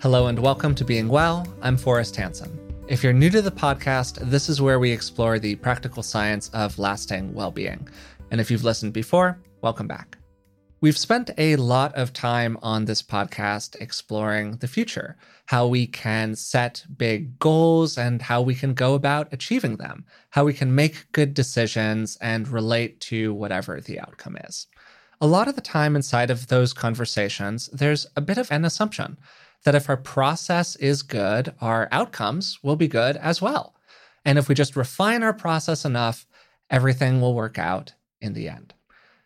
Hello and welcome to Being Well. I'm Forrest Hanson. If you're new to the podcast, this is where we explore the practical science of lasting well being. And if you've listened before, welcome back. We've spent a lot of time on this podcast exploring the future, how we can set big goals and how we can go about achieving them, how we can make good decisions and relate to whatever the outcome is. A lot of the time inside of those conversations, there's a bit of an assumption that if our process is good, our outcomes will be good as well. And if we just refine our process enough, everything will work out in the end.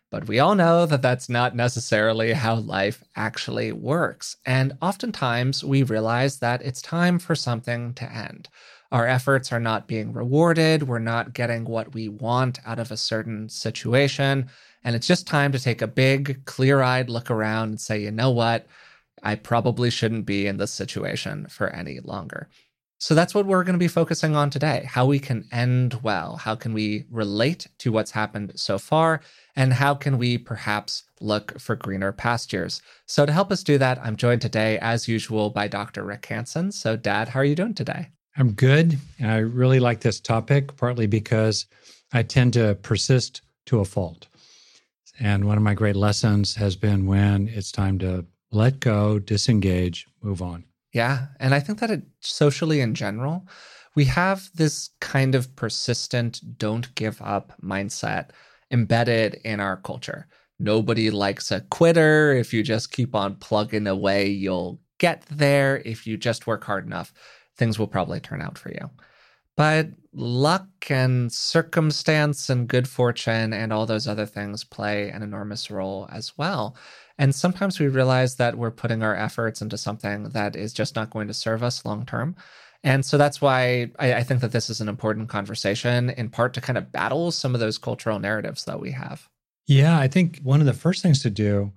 But we all know that that's not necessarily how life actually works. And oftentimes we realize that it's time for something to end. Our efforts are not being rewarded. We're not getting what we want out of a certain situation. And it's just time to take a big, clear eyed look around and say, you know what? I probably shouldn't be in this situation for any longer. So that's what we're going to be focusing on today how we can end well. How can we relate to what's happened so far? And how can we perhaps look for greener pastures? So, to help us do that, I'm joined today, as usual, by Dr. Rick Hanson. So, Dad, how are you doing today? I'm good. And I really like this topic, partly because I tend to persist to a fault. And one of my great lessons has been when it's time to let go, disengage, move on. Yeah. And I think that it, socially in general, we have this kind of persistent don't give up mindset embedded in our culture. Nobody likes a quitter. If you just keep on plugging away, you'll get there. If you just work hard enough, things will probably turn out for you. But luck and circumstance and good fortune and all those other things play an enormous role as well. And sometimes we realize that we're putting our efforts into something that is just not going to serve us long term. And so that's why I, I, think that this is an important conversation, in part to kind of battle some of those cultural narratives that we have. Yeah, I think one of the first things to do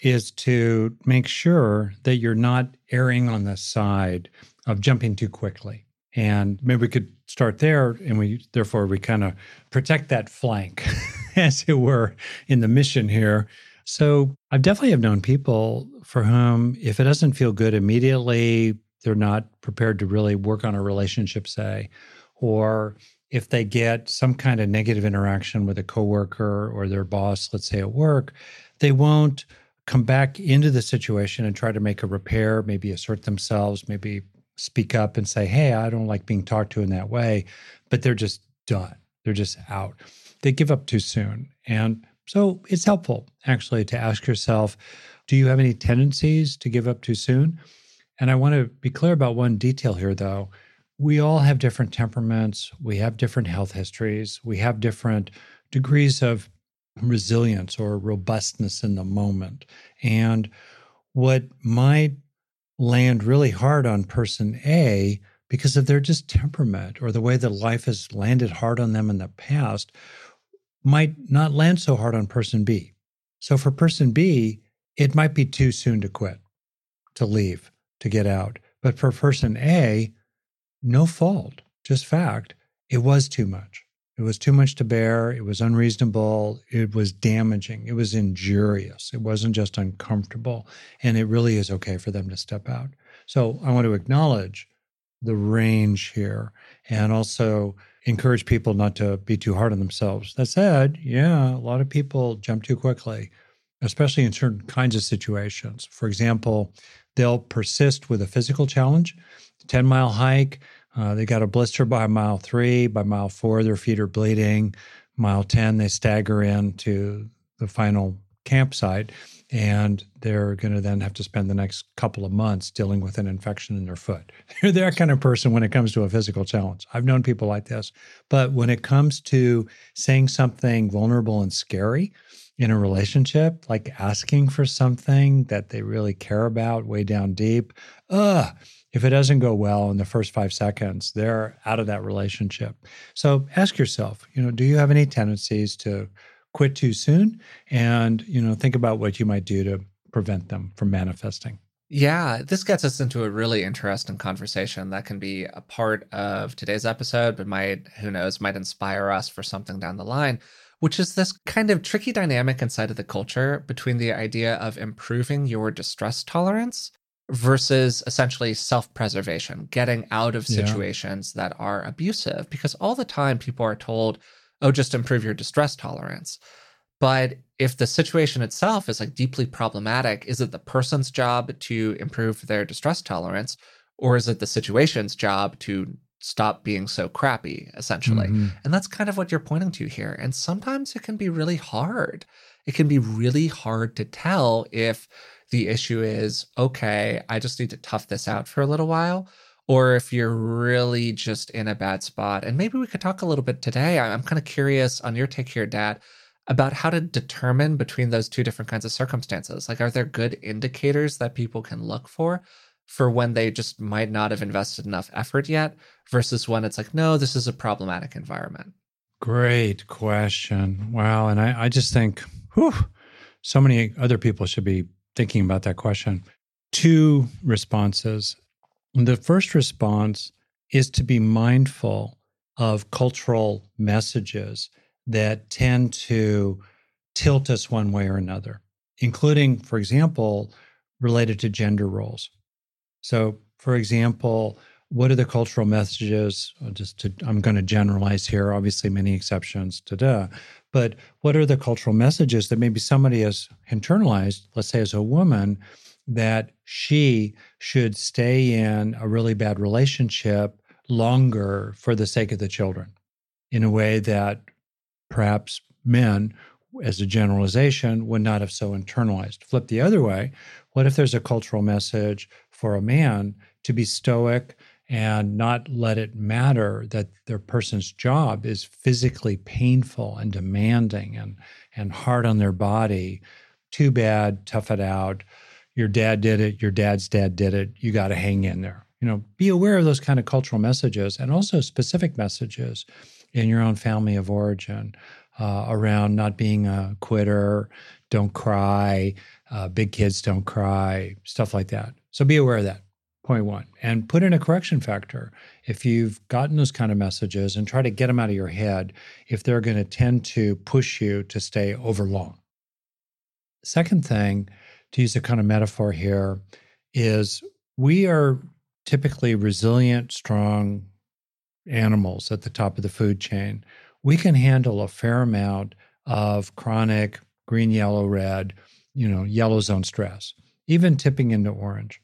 is to make sure that you're not erring on the side of jumping too quickly. And maybe we could start there, and we therefore we kind of protect that flank, as it were, in the mission here. So I definitely have known people for whom, if it doesn't feel good immediately, they're not prepared to really work on a relationship, say, or if they get some kind of negative interaction with a coworker or their boss, let's say at work, they won't come back into the situation and try to make a repair, maybe assert themselves, maybe speak up and say, Hey, I don't like being talked to in that way. But they're just done. They're just out. They give up too soon. And so it's helpful actually to ask yourself do you have any tendencies to give up too soon? And I want to be clear about one detail here, though. We all have different temperaments, we have different health histories, we have different degrees of resilience or robustness in the moment. And what might land really hard on person A because of their just temperament or the way that life has landed hard on them in the past might not land so hard on person B. So for person B, it might be too soon to quit, to leave, to get out. But for person A, no fault, just fact, it was too much. It was too much to bear. It was unreasonable. It was damaging. It was injurious. It wasn't just uncomfortable. And it really is okay for them to step out. So I want to acknowledge the range here and also encourage people not to be too hard on themselves. That said, yeah, a lot of people jump too quickly, especially in certain kinds of situations. For example, they'll persist with a physical challenge, 10 mile hike. Uh, they got a blister by mile three. By mile four, their feet are bleeding. Mile 10, they stagger into the final campsite and they're going to then have to spend the next couple of months dealing with an infection in their foot. They're that kind of person when it comes to a physical challenge. I've known people like this. But when it comes to saying something vulnerable and scary in a relationship, like asking for something that they really care about way down deep, ugh, if it doesn't go well in the first five seconds, they're out of that relationship. So ask yourself, you know, do you have any tendencies to quit too soon and you know think about what you might do to prevent them from manifesting yeah this gets us into a really interesting conversation that can be a part of today's episode but might who knows might inspire us for something down the line which is this kind of tricky dynamic inside of the culture between the idea of improving your distress tolerance versus essentially self preservation, getting out of Yeah. situations that are abusive. Because all the time people are told, oh, just improve your distress tolerance. But if the situation itself is like deeply problematic, is it the person's job to improve their distress tolerance? Or is it the situation's job to stop being so crappy, essentially? Mhm. And that's kind of what you're pointing to here. And sometimes it can be really hard. It can be really hard to tell if the issue is, okay, I just need to tough this out for a little while, or if you're really just in a bad spot. And maybe we could talk a little bit today. I'm kind of curious on your take here, Dad, about how to determine between those two different kinds of circumstances. Like, are there good indicators that people can look for? For when they just might not have invested enough effort yet, versus when it's like, no, this is a problematic environment. Great question. Wow. And I, I just think, whew, so many other people should be thinking about that question. Two responses. The first response is to be mindful of cultural messages that tend to tilt us one way or another, including, for example, related to gender roles. So, for example, what are the cultural messages? Just to, I'm going to generalize here, obviously, many exceptions to da, but what are the cultural messages that maybe somebody has internalized, let's say as a woman, that she should stay in a really bad relationship longer for the sake of the children in a way that perhaps men, as a generalization, would not have so internalized. Flip the other way, what if there's a cultural message for a man to be stoic and not let it matter that their person's job is physically painful and demanding and, and hard on their body? Too bad, tough it out. Your dad did it, your dad's dad did it. You got to hang in there. You know, be aware of those kind of cultural messages and also specific messages in your own family of origin uh, around not being a quitter, don't cry, uh, big kids don't cry, stuff like that. So be aware of that. Point one. And put in a correction factor if you've gotten those kind of messages and try to get them out of your head if they're going to tend to push you to stay over long. Second thing, to use a kind of metaphor here, is we are typically resilient, strong animals at the top of the food chain. We can handle a fair amount of chronic green, yellow, red, you know, yellow zone stress, even tipping into orange.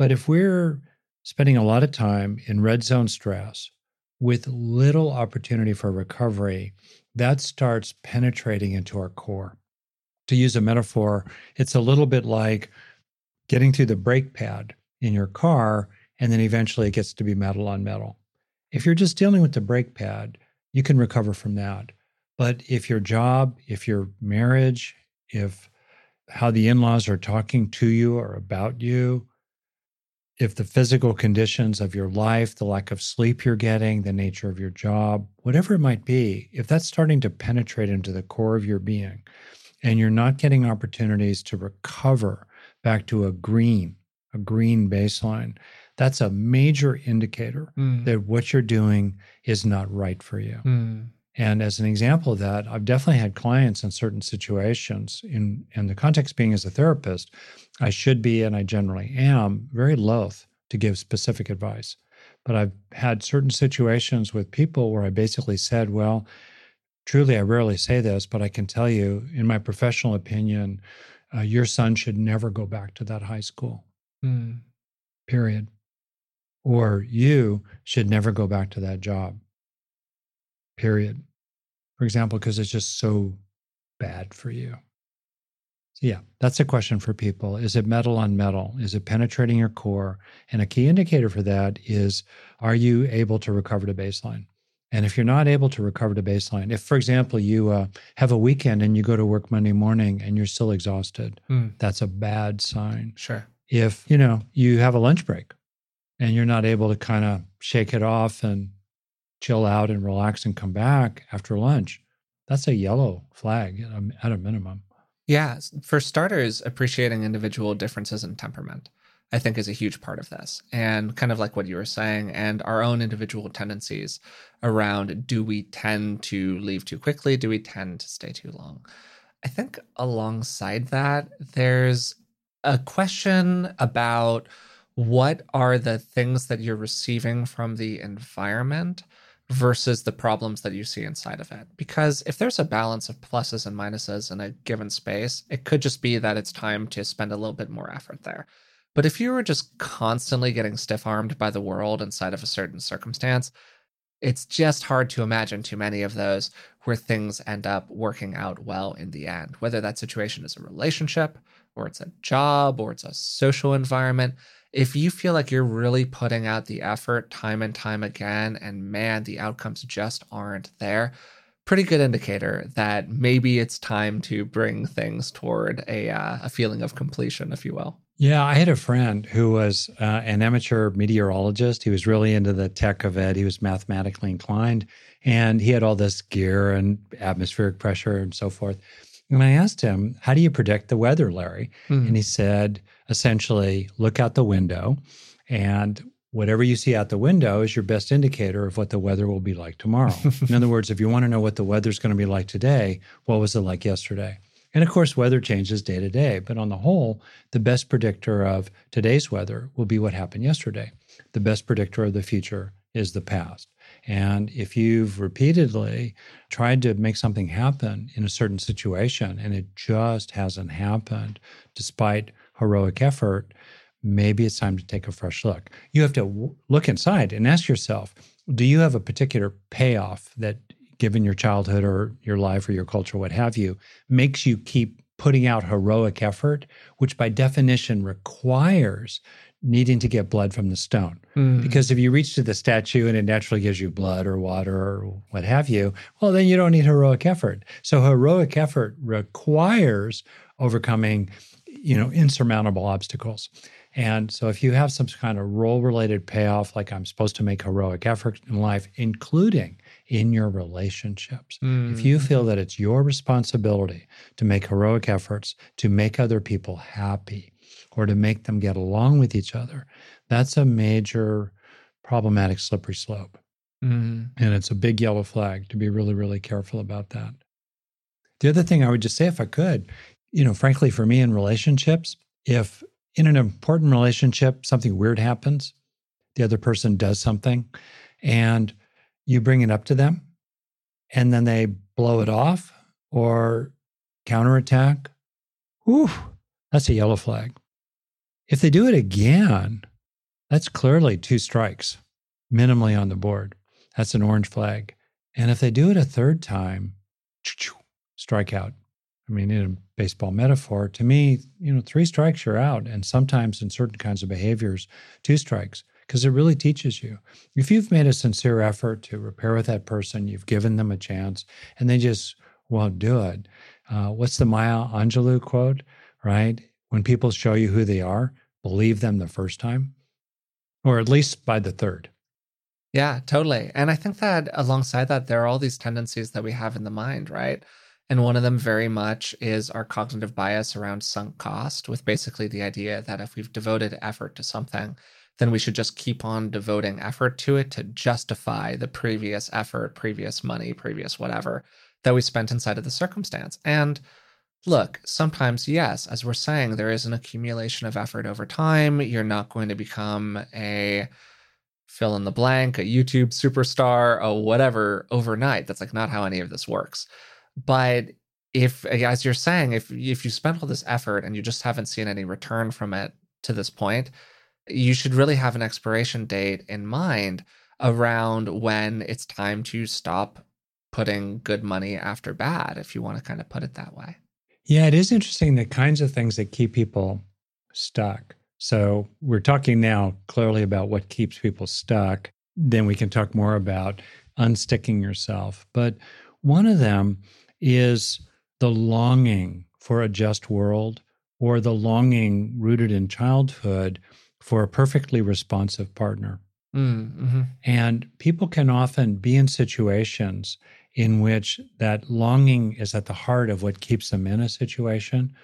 But if we're spending a lot of time in red zone stress with little opportunity for recovery, that starts penetrating into our core. To use a metaphor, it's a little bit like getting through the brake pad in your car, and then eventually it gets to be metal on metal. If you're just dealing with the brake pad, you can recover from that. But if your job, if your marriage, if how the in laws are talking to you or about you, if the physical conditions of your life, the lack of sleep you're getting, the nature of your job, whatever it might be, if that's starting to penetrate into the core of your being and you're not getting opportunities to recover back to a green, a green baseline, that's a major indicator Mm. that what you're doing is not right for you. Mm. And as an example of that, I've definitely had clients in certain situations, in, in the context being as a therapist, I should be, and I generally am, very loath to give specific advice. But I've had certain situations with people where I basically said, well, truly, I rarely say this, but I can tell you, in my professional opinion, uh, your son should never go back to that high school, Mm. period. Or you should never go back to that job, period. For example, because it's just so bad for you. So, yeah, that's a question for people. Is it metal on metal? Is it penetrating your core? And a key indicator for that is are you able to recover to baseline? And if you're not able to recover to baseline, if, for example, you uh, have a weekend and you go to work Monday morning and you're still exhausted, Mm. that's a bad sign. Sure. If, you know, you have a lunch break and you're not able to kind of shake it off and chill out and relax and come back after lunch, that's a yellow flag at a, at a minimum. Yeah. For starters, appreciating individual differences in temperament, I think, is a huge part of this. And kind of like what you were saying, and our own individual tendencies around do we tend to leave too quickly? Do we tend to stay too long? I think alongside that, there's a question about what are the things that you're receiving from the environment versus the problems that you see inside of it. Because if there's a balance of pluses and minuses in a given space, it could just be that it's time to spend a little bit more effort there. But if you were just constantly getting stiff armed by the world inside of a certain circumstance, it's just hard to imagine too many of those where things end up working out well in the end, whether that situation is a relationship or it's a job or it's a social environment. If you feel like you're really putting out the effort time and time again, and man, the outcomes just aren't there, pretty good indicator that maybe it's time to bring things toward a, uh, a feeling of completion, if you will. Yeah, I had a friend who was uh, an amateur meteorologist. He was really into the tech of it. He was mathematically inclined, and he had all this gear and atmospheric pressure and so forth. And I asked him, How do you predict the weather, Larry? Mm. And he said, essentially, look out the window, and whatever you see out the window is your best indicator of what the weather will be like tomorrow. In other words, if you want to know what the weather's going to be like today, what was it like yesterday? And of course, weather changes day to day, but on the whole, the best predictor of today's weather will be what happened yesterday. The best predictor of the future is the past. And if you've repeatedly tried to make something happen in a certain situation and it just hasn't happened despite heroic effort, maybe it's time to take a fresh look. You have to w- look inside and ask yourself do you have a particular payoff that given your childhood or your life or your culture, what have you, makes you keep putting out heroic effort, which by definition requires needing to get blood from the stone. Mm. Because if you reach to the statue and it naturally gives you blood or water or what have you, well, then you don't need heroic effort. So heroic effort requires overcoming, you know, insurmountable obstacles. And so if you have some kind of role related payoff, like I'm supposed to make heroic effort in life, including in your relationships. Mm. If you feel that it's your responsibility to make heroic efforts to make other people happy or to make them get along with each other, that's a major problematic slippery slope. Mm. And it's a big yellow flag to be really, really careful about that. The other thing I would just say, if I could, you know, frankly, for me in relationships, if in an important relationship something weird happens, the other person does something, and you bring it up to them and then they blow it off or counterattack, whew, that's a yellow flag. If they do it again, that's clearly two strikes, minimally on the board. That's an orange flag. And if they do it a third time, strikeout. I mean, baseball metaphor, to me, you know, three strikes, you're out. And sometimes in certain kinds of behaviors, two strikes because it really teaches you. If you've made a sincere effort to repair with that person, you've given them a chance, and they just won't do it. Uh, what's the Maya Angelou quote, right? When people show you who they are, believe them the first time, or at least by the third. Yeah, totally. And I think that alongside that, there are all these tendencies that we have in the mind, right? And one of them very much is our cognitive bias around sunk cost, with basically the idea that if we've devoted effort to something, then we should just keep on devoting effort to it to justify the previous effort, previous money, previous whatever that we spent inside of the circumstance. And look, sometimes, yes, as we're saying, there is an accumulation of effort over time. You're not going to become a fill in the blank, a YouTube superstar, or whatever overnight. That's like not how any of this works. But if, as you're saying, if if you spent all this effort and you just haven't seen any return from it to this point, you should really have an expiration date in mind around when it's time to stop putting good money after bad, if you want to kind of put it that way. Yeah, it is interesting the kinds of things that keep people stuck. So we're talking now clearly about what keeps people stuck. Then we can talk more about unsticking yourself. But one of them is the longing for a just world or the longing rooted in childhood for a perfectly responsive partner. Mm, mm-hmm. And people can often be in situations in which that longing is at the heart of what keeps them in a situation.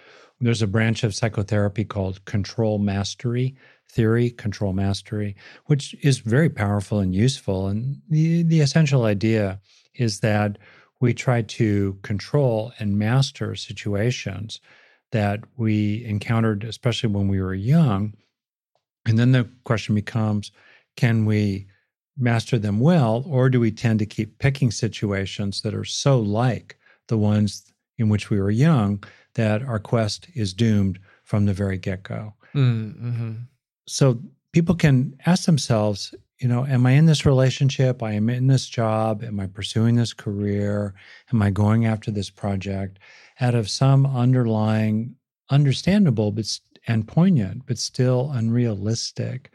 There's a branch of psychotherapy called control mastery theory, control mastery, which is very powerful and useful. And the, the essential idea is that we try to control and master situations that we encountered, especially when we were young. And then the question becomes can we master them well, or do we tend to keep picking situations that are so like the ones in which we were young that our quest is doomed from the very get go? Mm-hmm. So people can ask themselves, you know, am I in this relationship? I am in this job. Am I pursuing this career? Am I going after this project out of some underlying, understandable, but and poignant, but still unrealistic,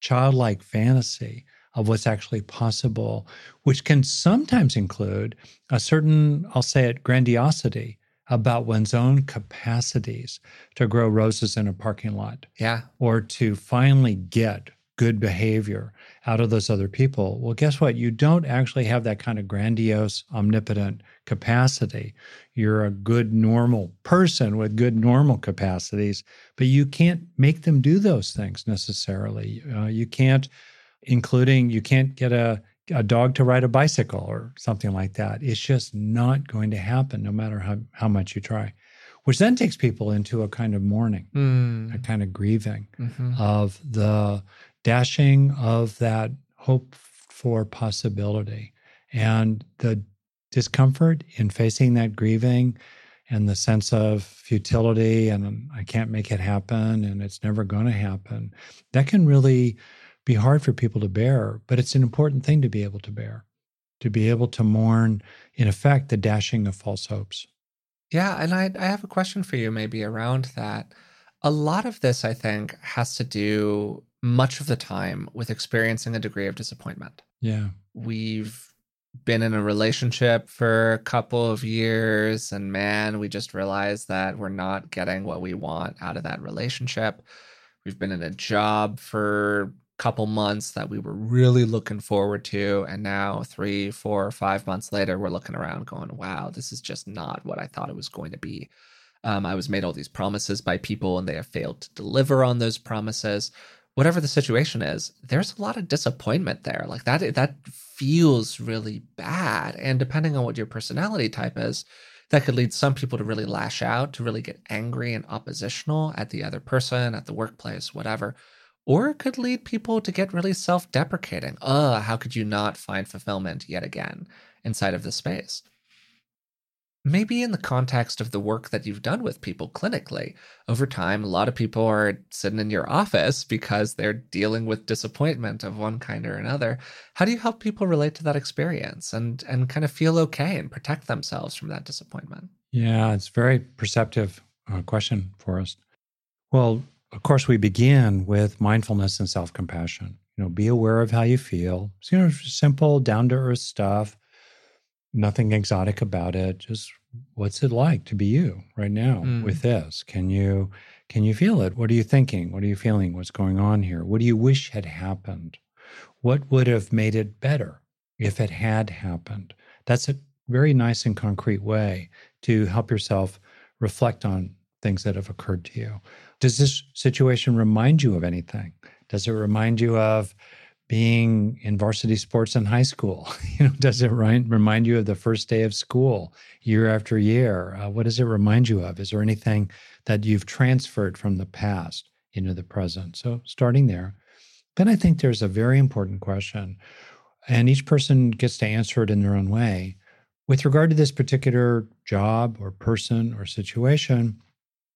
childlike fantasy of what's actually possible, which can sometimes include a certain, I'll say it, grandiosity about one's own capacities to grow roses in a parking lot. Yeah. Or to finally get good behavior out of those other people. Well, guess what? You don't actually have that kind of grandiose, omnipotent capacity. You're a good, normal person with good, normal capacities, but you can't make them do those things necessarily. Uh, you can't, including, you can't get a a dog to ride a bicycle or something like that. It's just not going to happen no matter how, how much you try, which then takes people into a kind of mourning, mm. a kind of grieving mm-hmm. of the dashing of that hope for possibility and the discomfort in facing that grieving and the sense of futility and um, I can't make it happen and it's never going to happen. That can really be hard for people to bear, but it's an important thing to be able to bear, to be able to mourn, in effect, the dashing of false hopes. Yeah. And I, I have a question for you, maybe around that. A lot of this, I think, has to do much of the time with experiencing a degree of disappointment. Yeah. We've been in a relationship for a couple of years, and man, we just realized that we're not getting what we want out of that relationship. We've been in a job for a couple months that we were really looking forward to and now three four five months later we're looking around going wow this is just not what i thought it was going to be um, i was made all these promises by people and they have failed to deliver on those promises whatever the situation is there's a lot of disappointment there like that that feels really bad and depending on what your personality type is that could lead some people to really lash out to really get angry and oppositional at the other person at the workplace whatever or it could lead people to get really self deprecating. Uh, how could you not find fulfillment yet again inside of this space? Maybe in the context of the work that you've done with people clinically, over time, a lot of people are sitting in your office because they're dealing with disappointment of one kind or another. How do you help people relate to that experience and, and kind of feel okay and protect themselves from that disappointment? Yeah, it's a very perceptive uh, question for us. Well, of course, we begin with mindfulness and self compassion. You know, be aware of how you feel. It's, you know, simple, down to earth stuff, nothing exotic about it. Just what's it like to be you right now mm. with this? Can you can you feel it? What are you thinking? What are you feeling? What's going on here? What do you wish had happened? What would have made it better if it had happened? That's a very nice and concrete way to help yourself reflect on things that have occurred to you. Does this situation remind you of anything? Does it remind you of being in varsity sports in high school? you know, does it remind you of the first day of school year after year? Uh, what does it remind you of? Is there anything that you've transferred from the past into the present? So, starting there. Then I think there's a very important question, and each person gets to answer it in their own way. With regard to this particular job or person or situation,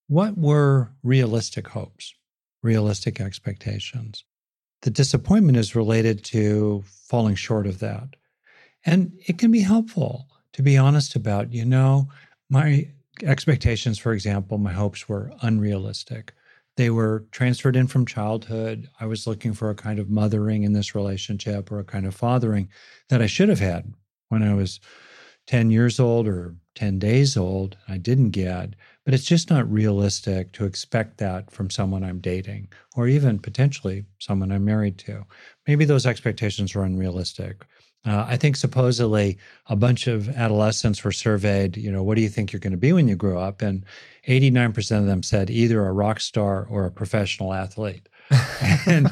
what were realistic hopes, realistic expectations? The disappointment is related to falling short of that. And it can be helpful to be honest about, you know, my expectations, for example, my hopes were unrealistic. They were transferred in from childhood. I was looking for a kind of mothering in this relationship or a kind of fathering that I should have had when I was 10 years old or 10 days old. I didn't get. But it's just not realistic to expect that from someone I'm dating or even potentially someone I'm married to. Maybe those expectations are unrealistic. Uh, I think supposedly a bunch of adolescents were surveyed, you know, what do you think you're going to be when you grow up? And 89% of them said either a rock star or a professional athlete. and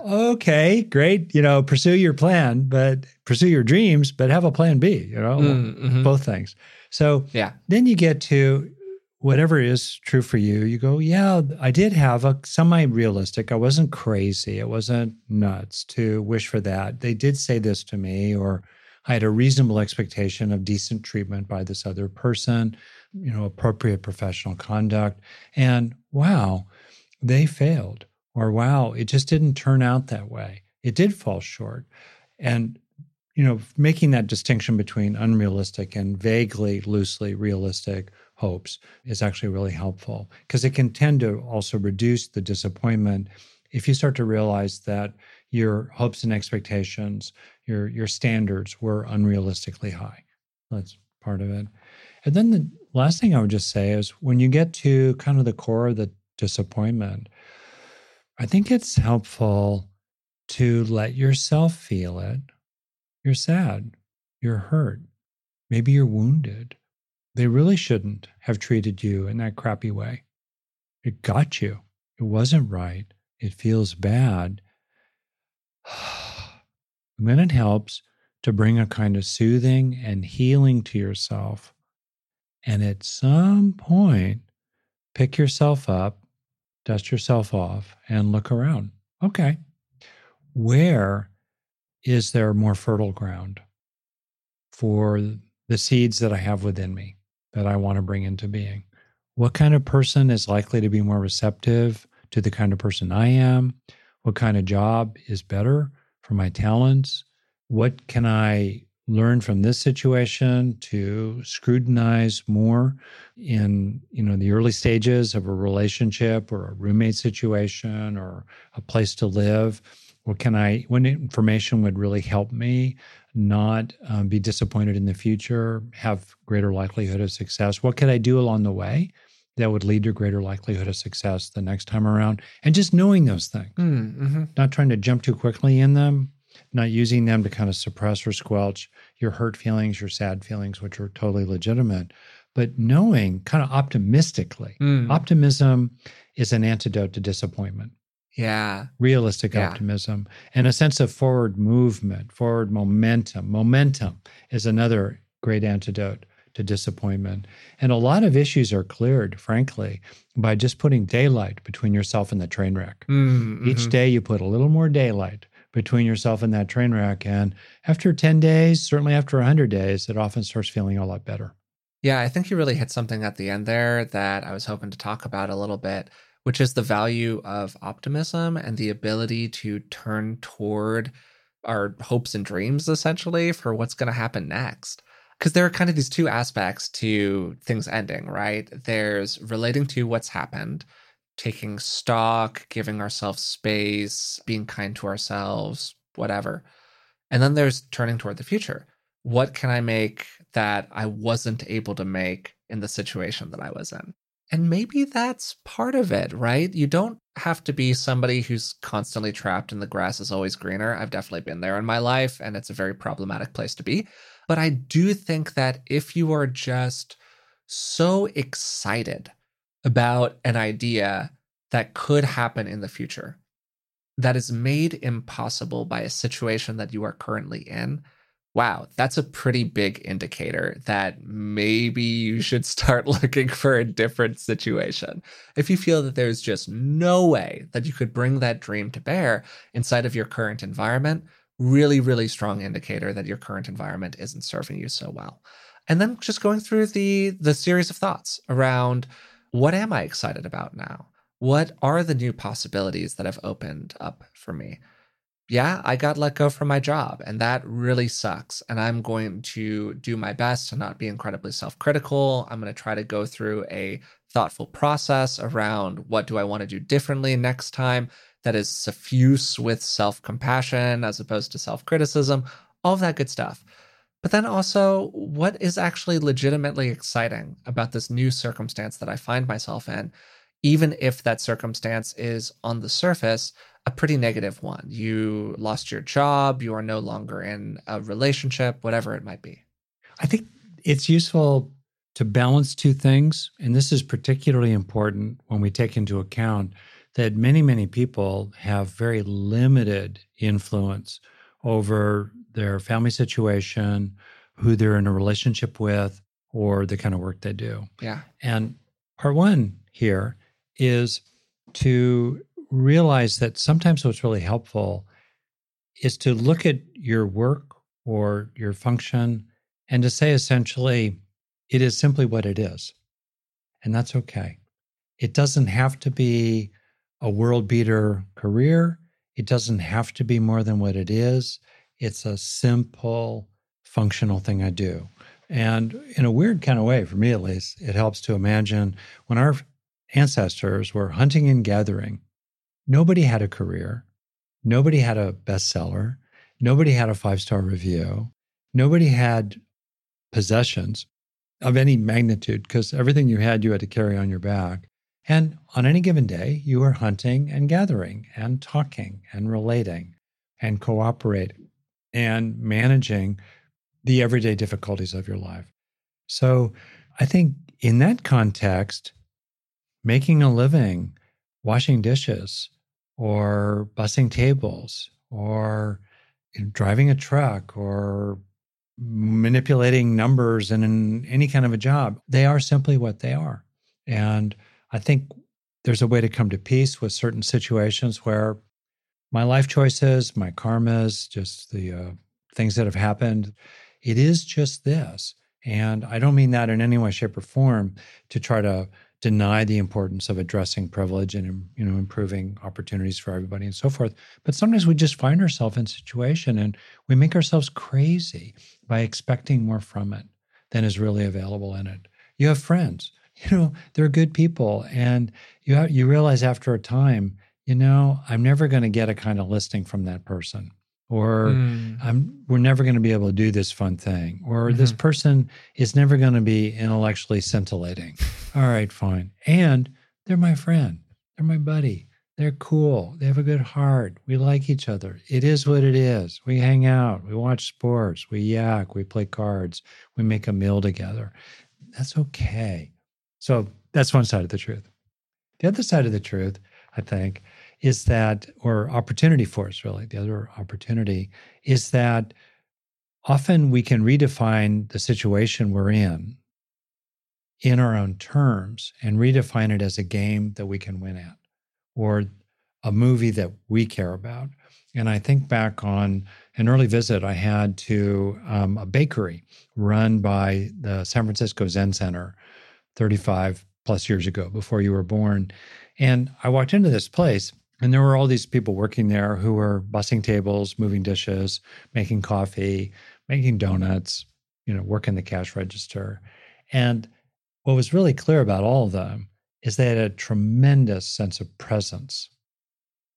okay, great, you know, pursue your plan, but pursue your dreams, but have a plan B, you know, mm, mm-hmm. both things. So yeah. then you get to whatever is true for you, you go, yeah, I did have a semi realistic. I wasn't crazy. It wasn't nuts to wish for that. They did say this to me, or I had a reasonable expectation of decent treatment by this other person, you know, appropriate professional conduct. And wow, they failed. Or wow, it just didn't turn out that way. It did fall short. And you know, making that distinction between unrealistic and vaguely, loosely realistic hopes is actually really helpful because it can tend to also reduce the disappointment if you start to realize that your hopes and expectations, your your standards were unrealistically high. That's part of it. And then the last thing I would just say is when you get to kind of the core of the disappointment, I think it's helpful to let yourself feel it you're sad. You're hurt. Maybe you're wounded. They really shouldn't have treated you in that crappy way. It got you. It wasn't right. It feels bad. And then it helps to bring a kind of soothing and healing to yourself. And at some point, pick yourself up, dust yourself off, and look around. Okay, where is there more fertile ground for the seeds that I have within me that I want to bring into being? What kind of person is likely to be more receptive to the kind of person I am? What kind of job is better for my talents? What can I learn from this situation to scrutinize more in you know the early stages of a relationship or a roommate situation or a place to live what can I, what information would really help me not um, be disappointed in the future, have greater likelihood of success? What could I do along the way that would lead to greater likelihood of success the next time around? And just knowing those things, mm, mm-hmm. not trying to jump too quickly in them, not using them to kind of suppress or squelch your hurt feelings, your sad feelings, which are totally legitimate, but knowing kind of optimistically. Mm. Optimism is an antidote to disappointment. Yeah. Realistic yeah. optimism and a sense of forward movement, forward momentum. Momentum is another great antidote to disappointment. And a lot of issues are cleared, frankly, by just putting daylight between yourself and the train wreck. Mm-hmm. Each day you put a little more daylight between yourself and that train wreck. And after 10 days, certainly after 100 days, it often starts feeling a lot better. Yeah, I think you really hit something at the end there that I was hoping to talk about a little bit which is the value of optimism and the ability to turn toward our hopes and dreams essentially for what's going to happen next. Because there are kind of these two aspects to things ending, right? There's relating to what's happened, taking stock, giving ourselves space, being kind to ourselves, whatever. And then there's turning toward the future. What can I make that I wasn't able to make in the situation that I was in? And maybe that's part of it, right? You don't have to be somebody who's constantly trapped in the grass is always greener. I've definitely been there in my life, and it's a very problematic place to be. But I do think that if you are just so excited about an idea that could happen in the future, that is made impossible by a situation that you are currently in, wow, that's a pretty big indicator that maybe you should start looking for a different situation. If you feel that there's just no way that you could bring that dream to bear inside of your current environment, really, really strong indicator that your current environment isn't serving you so well. And then just going through the the series of thoughts around what am I excited about now? What are the new possibilities that have opened up for me? Yeah, I got let go from my job and that really sucks. And I'm going to do my best to not be incredibly self critical. I'm going to try to go through a thoughtful process around what do I want to do differently next time that is suffuse with self compassion as opposed to self criticism, all of that good stuff. But then also, what is actually legitimately exciting about this new circumstance that I find myself in, even if that circumstance is on the surface a pretty negative one. You lost your job, you are no longer in a relationship, whatever it might be. I think it's useful to balance two things. And this is particularly important when we take into account that many, many people have very limited influence over their family situation, who they're in a relationship with, or the kind of work they do. Yeah. And part one here is to realize that sometimes what's really helpful is to look at your work or your function and to say essentially, it is simply what it is. And that's okay. It doesn't have to be a world beater career. It doesn't have to be more than what it is. It's a simple, functional thing I do. And in a weird kind of way, for me at least, it helps to imagine when our ancestors were hunting and gathering, nobody had a career, nobody had a bestseller, nobody had a five star review, nobody had possessions of any magnitude because everything you had, you had to carry on your back. And on any given day, you were hunting and gathering and talking and relating and cooperating and managing the everyday difficulties of your life. So I think in that context, making a living, washing dishes, or bussing tables, or driving a truck, or manipulating numbers in, in any kind of a job, they are simply what they are. And I think there's a way to come to peace with certain situations where my life choices, my karmas, just the uh, things that have happened, it is just this. And I don't mean that in any way, shape, or form to try to deny the importance of addressing privilege and you know improving opportunities for everybody and so forth. But sometimes we just find ourselves in situation and we make ourselves crazy by expecting more from it than is really available in it. You have friends you know they're good people and you have, you realize after a time you know i'm never going to get a kind of listing from that person or mm. I'm we're never going to be able to do this fun thing or mm-hmm. this person is never going to be intellectually scintillating. All right, fine. And they're my friend. They're my buddy. They're cool. They have a good heart. We like each other. It is what it is. We hang out, we watch sports, we yak, we play cards, we make a meal together. That's okay. So that's one side of the truth. The other side of the truth, I think, is that, or opportunity for us, really, the other opportunity is that often we can redefine the situation we're in in our own terms and redefine it as a game that we can win at or a movie that we care about. And I think back on an early visit I had to um, a bakery run by the San Francisco Zen Center 35 plus years ago, before you were born. And I walked into this place and there were all these people working there who were bussing tables, moving dishes, making coffee, making donuts, you know, working the cash register. And what was really clear about all of them is they had a tremendous sense of presence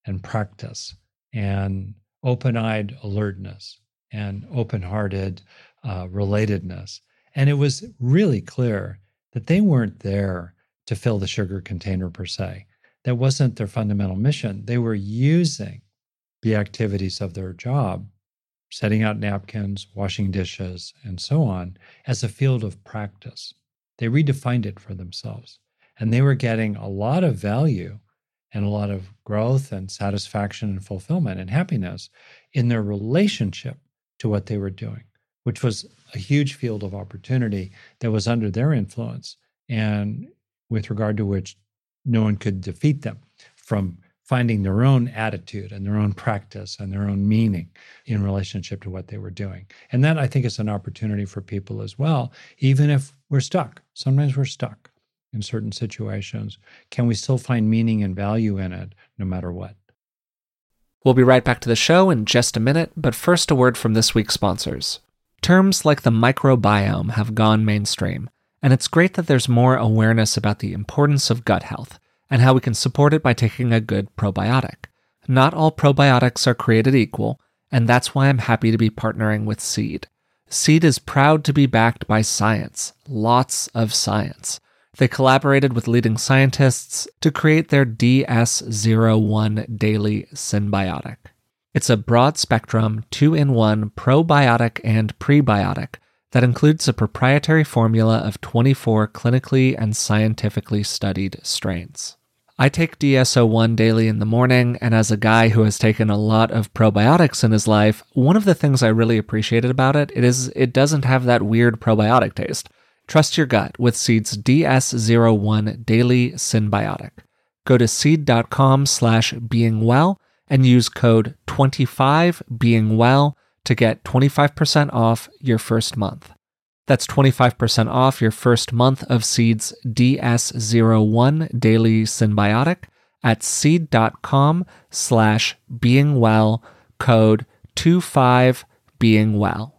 and practice and open eyed alertness and open hearted uh, relatedness. And it was really clear that they weren't there to fill the sugar container per se that wasn't their fundamental mission. They were using the activities of their job, setting out napkins, washing dishes, and so on, as a field of practice. They redefined it for themselves. And they were getting a lot of value and a lot of growth and satisfaction and fulfillment and happiness in their relationship to what they were doing, which was a huge field of opportunity that was under their influence and with regard to which no one could defeat them from finding their own attitude and their own practice and their own meaning in relationship to what they were doing. And that I think is an opportunity for people as well, even if we're stuck. Sometimes we're stuck in certain situations. Can we still find meaning and value in it no matter what? We'll be right back to the show in just a minute, but first a word from this week's sponsors. Terms like the microbiome have gone mainstream and it's great that there's more awareness about the importance of gut health and how we can support it by taking a good probiotic. Not all probiotics are created equal, and that's why I'm happy to be partnering with Seed. Seed is proud to be backed by science, lots of science. They collaborated with leading scientists to create their DS01 Daily Synbiotic. It's a broad spectrum, two in one probiotic and prebiotic that includes a proprietary formula of 24 clinically and scientifically studied strains. I take DS01 daily in the morning, and as a guy who has taken a lot of probiotics in his life, one of the things I really appreciated about it, it is it doesn't have that weird probiotic taste Trust your gut with Seed's DS01 Daily Synbiotic. Go to seed.com slash beingwell and use code 25beingwell to get 25% off your first month. That's 25% off your first month of Seed's DS01 Daily Synbiotic at seed.com slash beingwell, code 25beingwell.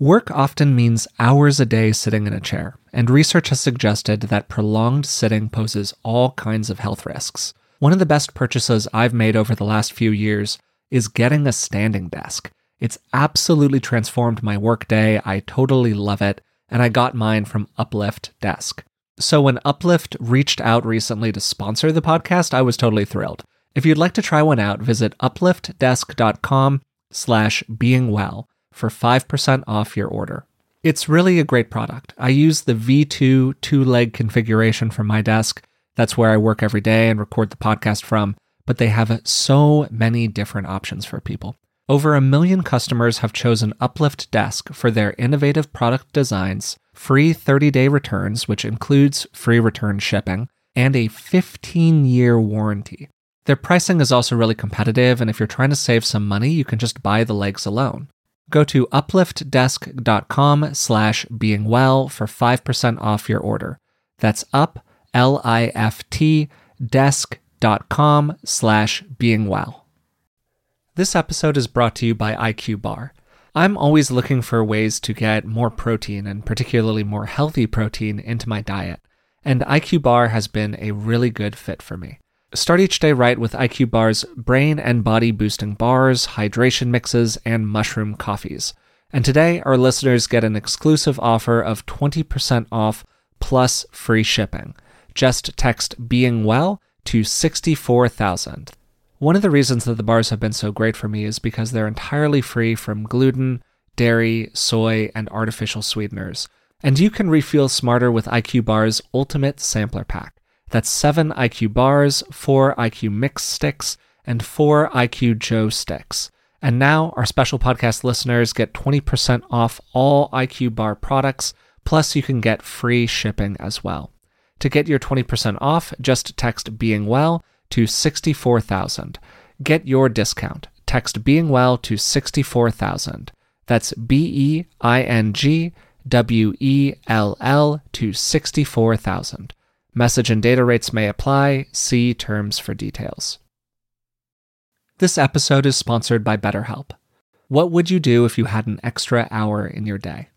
Work often means hours a day sitting in a chair, and research has suggested that prolonged sitting poses all kinds of health risks. One of the best purchases I've made over the last few years is getting a standing desk. It's absolutely transformed my workday. I totally love it, and I got mine from Uplift Desk. So when Uplift reached out recently to sponsor the podcast, I was totally thrilled. If you'd like to try one out, visit upliftdesk.com slash beingwell for 5% off your order. It's really a great product. I use the V2 two leg configuration for my desk. That's where I work every day and record the podcast from, but they have so many different options for people. Over a million customers have chosen Uplift Desk for their innovative product designs, free 30 day returns, which includes free return shipping, and a 15 year warranty. Their pricing is also really competitive, and if you're trying to save some money, you can just buy the legs alone. Go to upliftdesk.com slash beingwell for 5% off your order. That's up, L-I-F-T, desk.com slash beingwell. This episode is brought to you by IQ Bar. I'm always looking for ways to get more protein, and particularly more healthy protein, into my diet, and IQ Bar has been a really good fit for me. Start each day right with IQ Bar's brain and body boosting bars, hydration mixes, and mushroom coffees. And today, our listeners get an exclusive offer of 20% off plus free shipping. Just text being well to 64000. One of the reasons that the bars have been so great for me is because they're entirely free from gluten, dairy, soy, and artificial sweeteners. And you can refuel smarter with IQ Bar's Ultimate Sampler Pack. That's seven IQ bars, four IQ mix sticks, and four IQ Joe sticks. And now our special podcast listeners get 20% off all IQ bar products, plus you can get free shipping as well. To get your 20% off, just text being well to 64000. Get your discount. Text being well to 64000. That's B E I N G W E L L to 64000. Message and data rates may apply. See terms for details. This episode is sponsored by BetterHelp. What would you do if you had an extra hour in your day?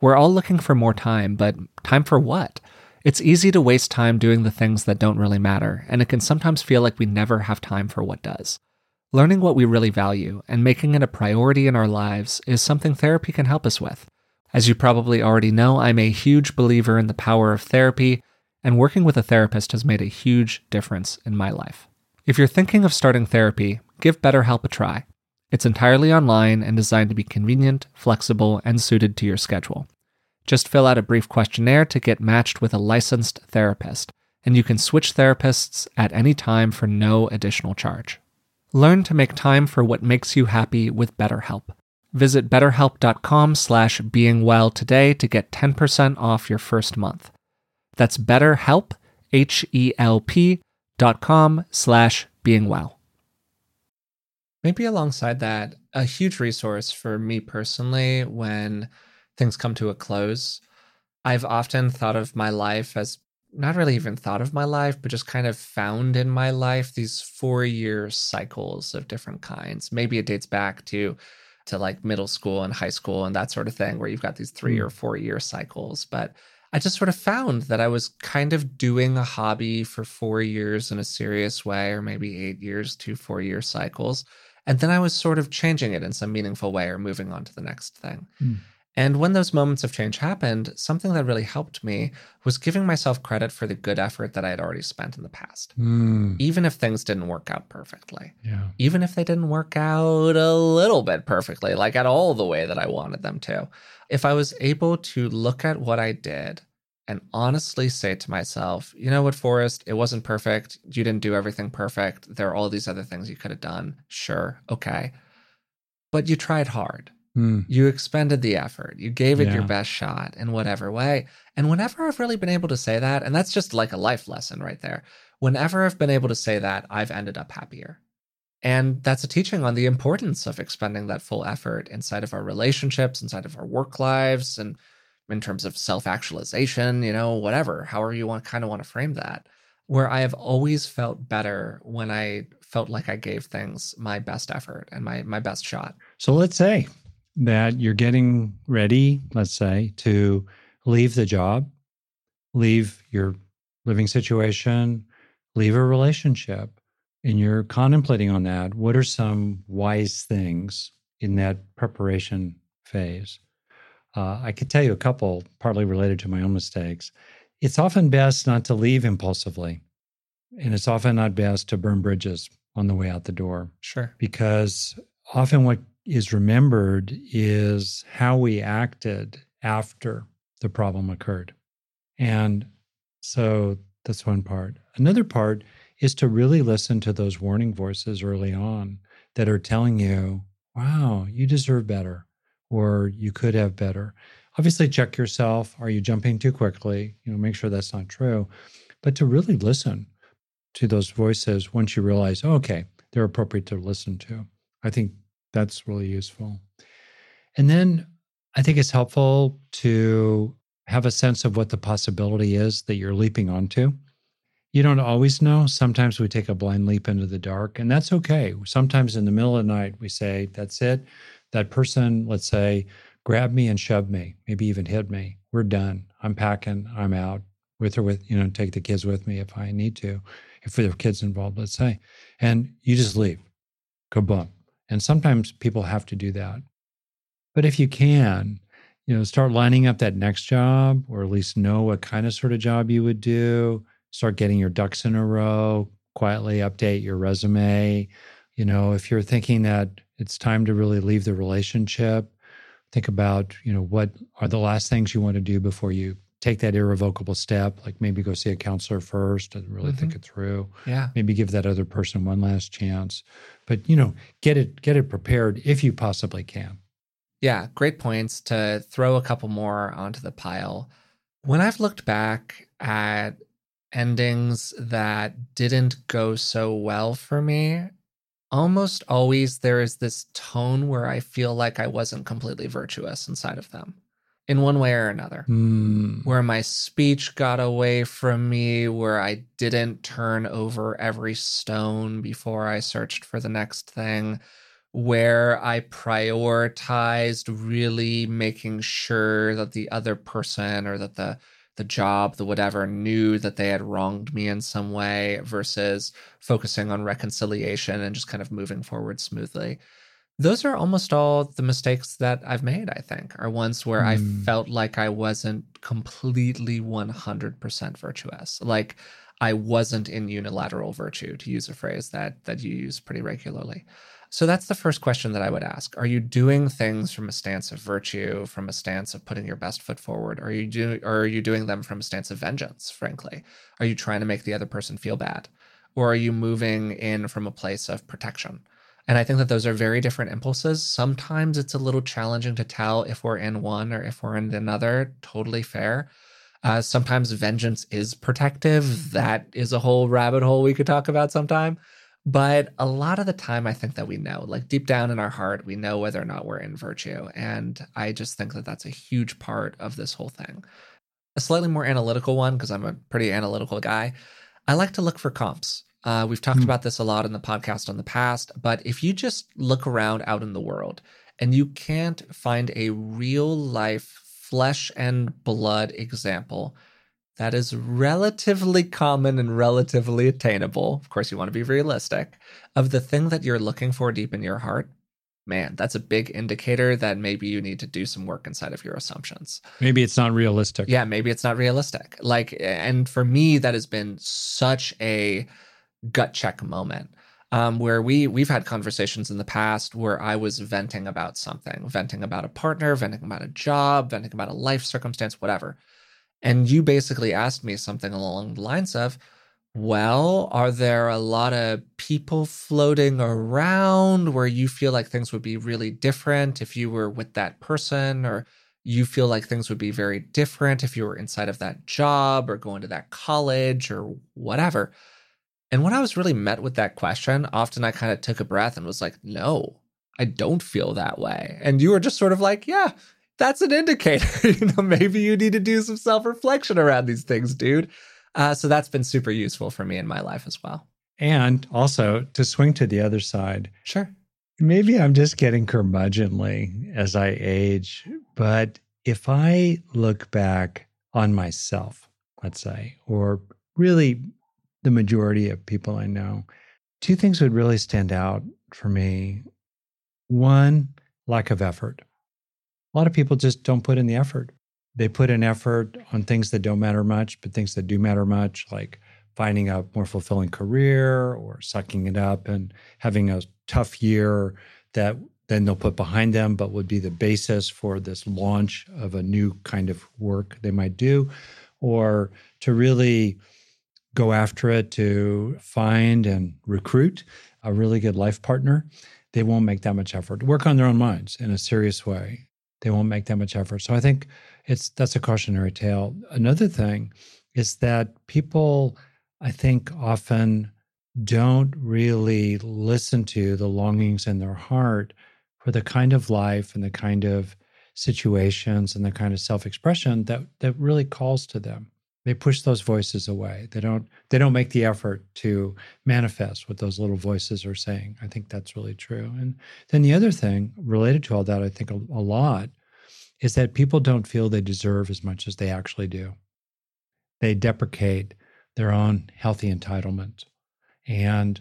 We're all looking for more time, but time for what? It's easy to waste time doing the things that don't really matter, and it can sometimes feel like we never have time for what does. Learning what we really value and making it a priority in our lives is something therapy can help us with. As you probably already know, I'm a huge believer in the power of therapy and working with a therapist has made a huge difference in my life. If you're thinking of starting therapy, give BetterHelp a try. It's entirely online and designed to be convenient, flexible, and suited to your schedule. Just fill out a brief questionnaire to get matched with a licensed therapist, and you can switch therapists at any time for no additional charge. Learn to make time for what makes you happy with BetterHelp. Visit betterhelp.com slash beingwell today to get 10% off your first month. That's betterhelp, H-E-L-P dot com slash beingwell. Maybe alongside that, a huge resource for me personally when things come to a close. I've often thought of my life as not really even thought of my life, but just kind of found in my life these four year cycles of different kinds. Maybe it dates back to to like middle school and high school and that sort of thing, where you've got these three mm. or four year cycles. But I just sort of found that I was kind of doing a hobby for four years in a serious way, or maybe eight years, two four year cycles. And then I was sort of changing it in some meaningful way or moving on to the next thing. Mm. And when those moments of change happened, something that really helped me was giving myself credit for the good effort that I had already spent in the past. Mm. Even if things didn't work out perfectly. Yeah. Even if they didn't work out a little bit perfectly, like at all the way that I wanted them to. If I was able to look at what I did and honestly say to myself, you know what, Forrest, it wasn't perfect. You didn't do everything perfect. There are all these other things you could have done. Sure. Okay. But you tried hard Mm. You expended the effort. You gave it your best shot in whatever way. And whenever I've really been able to say that, and that's just like a life lesson right there. Whenever I've been able to say that, I've ended up happier. And that's a teaching on the importance of expending that full effort inside of our relationships, inside of our work lives, and in terms of self actualization, you know, whatever, however you want kind of want to frame that. Where I have always felt better when I felt like I gave things my best effort and my my best shot. So let's say that you're getting ready, let's say, to leave the job, leave your living situation, leave a relationship, and you're contemplating on that. What are some wise things in that preparation phase? Uh, I could tell you a couple, partly related to my own mistakes. It's often best not to leave impulsively, and it's often not best to burn bridges on the way out the door Sure. because often what is remembered is how we acted after the problem occurred. And so that's one part. Another part is to really listen to those warning voices early on that are telling you, wow, you deserve better, or you could have better. Obviously, check yourself. Are you jumping too quickly? You know, make sure that's not true. But to really listen to those voices once you realize, oh, okay, they're appropriate to listen to. I think that's really useful. And then I think it's helpful to have a sense of what the possibility is that you're leaping onto. You don't always know. Sometimes we take a blind leap into the dark, and that's okay. Sometimes in the middle of the night, we say, That's it. That person, let's say, grabbed me and shoved me, maybe even hit me. We're done. I'm packing. I'm out with or with, you know, take the kids with me if I need to, if there are kids involved, let's say. And you just leave. Kaboom. And sometimes people have to do that. But if you can, you know, start lining up that next job or at least know what kind of sort of job you would do, start getting your ducks in a row, quietly update your resume. You know, if you're thinking that it's time to really leave the relationship, think about, you know, what are the last things you want to do before you take that irrevocable step, like maybe go see a counselor first and really think mm-hmm. it through. Yeah. maybe give that other person one last chance. But you know get it get it prepared if you possibly can. Yeah, great points to throw a couple more onto the pile. When I've looked back at endings that didn't go so well for me, almost always there is this tone where I feel like I wasn't completely virtuous inside of them in one way or another. Hmm. Where my speech got away from me, where I didn't turn over every stone before I searched for the next thing, where I prioritized really making sure that the other person or that the the job, the whatever, knew that they had wronged me in some way versus focusing on reconciliation and just kind of moving forward smoothly. Those are almost all the mistakes that I've made, I think, are ones where I Hmm. felt like I wasn't completely 100% virtuous. Like I wasn't in unilateral virtue, to use a phrase that that you use pretty regularly. So that's the first question that I would ask. Are you doing things from a stance of virtue, from a stance of putting your best foot forward? Are you do or are you doing them from a stance of vengeance, frankly? Are you trying to make the other person feel bad? Or are you moving in from a place of protection? And I think that those are very different impulses. Sometimes it's a little challenging to tell if we're in one or if we're in another. Totally fair. Uh, sometimes vengeance is protective. That is a whole rabbit hole we could talk about sometime. But a lot of the time, I think that we know, like deep down in our heart, we know whether or not we're in virtue. And I just think that that's a huge part of this whole thing. A slightly more analytical one, because I'm a pretty analytical guy, I like to look for comps. Uh, we've talked Hmm. about this a lot in the podcast in the past, but if you just look around out in the world and you can't find a real life flesh and blood example that is relatively common and relatively attainable, of course, you want to be realistic, of the thing that you're looking for deep in your heart, man, that's a big indicator that maybe you need to do some work inside of your assumptions. Maybe it's not realistic. Yeah maybe it's not realistic. Like and for me that has been such a gut check moment um, where we we've had conversations in the past where i was venting about something venting about a partner venting about a job venting about a life circumstance whatever and you basically asked me something along the lines of well? Are there a lot of people floating around where you feel like things would be really different if you were with that person or you feel like things would be very different if you were inside of that job or going to that college or whatever? And when I was really met with that question, often I kind of took a breath and was like, no, I don't feel that way. And you were just sort of like, yeah, that's an indicator. you know, maybe you need to do some self reflection around these things, dude. Uh, so that's been super useful for me in my life as well. And also to swing to the other side. Sure. Maybe I'm just getting curmudgeonly as I age, but if I look back on myself, let's say, or really the majority of people I know, two things would really stand out for me. One, lack of effort. A lot of people just don't put in the effort. They put in effort on things that don't matter much, but things that do matter much, like finding a more fulfilling career or sucking it up and having a tough year that then they'll put behind them, but would be the basis for this launch of a new kind of work they might do, or to really go after it to find and recruit a really good life partner. They won't make that much effort. Work on their own minds in a serious way. They won't make that much effort. So I think it's that's a cautionary tale. Another thing is that people, I think, often don't really listen to the longings in their heart for the kind of life and the kind of situations and the kind of self-expression that that really calls to them they push those voices away they don't they don't make the effort to manifest what those little voices are saying i think that's really true and then the other thing related to all that i think a, a lot is that people don't feel they deserve as much as they actually do. They deprecate their own healthy entitlement. And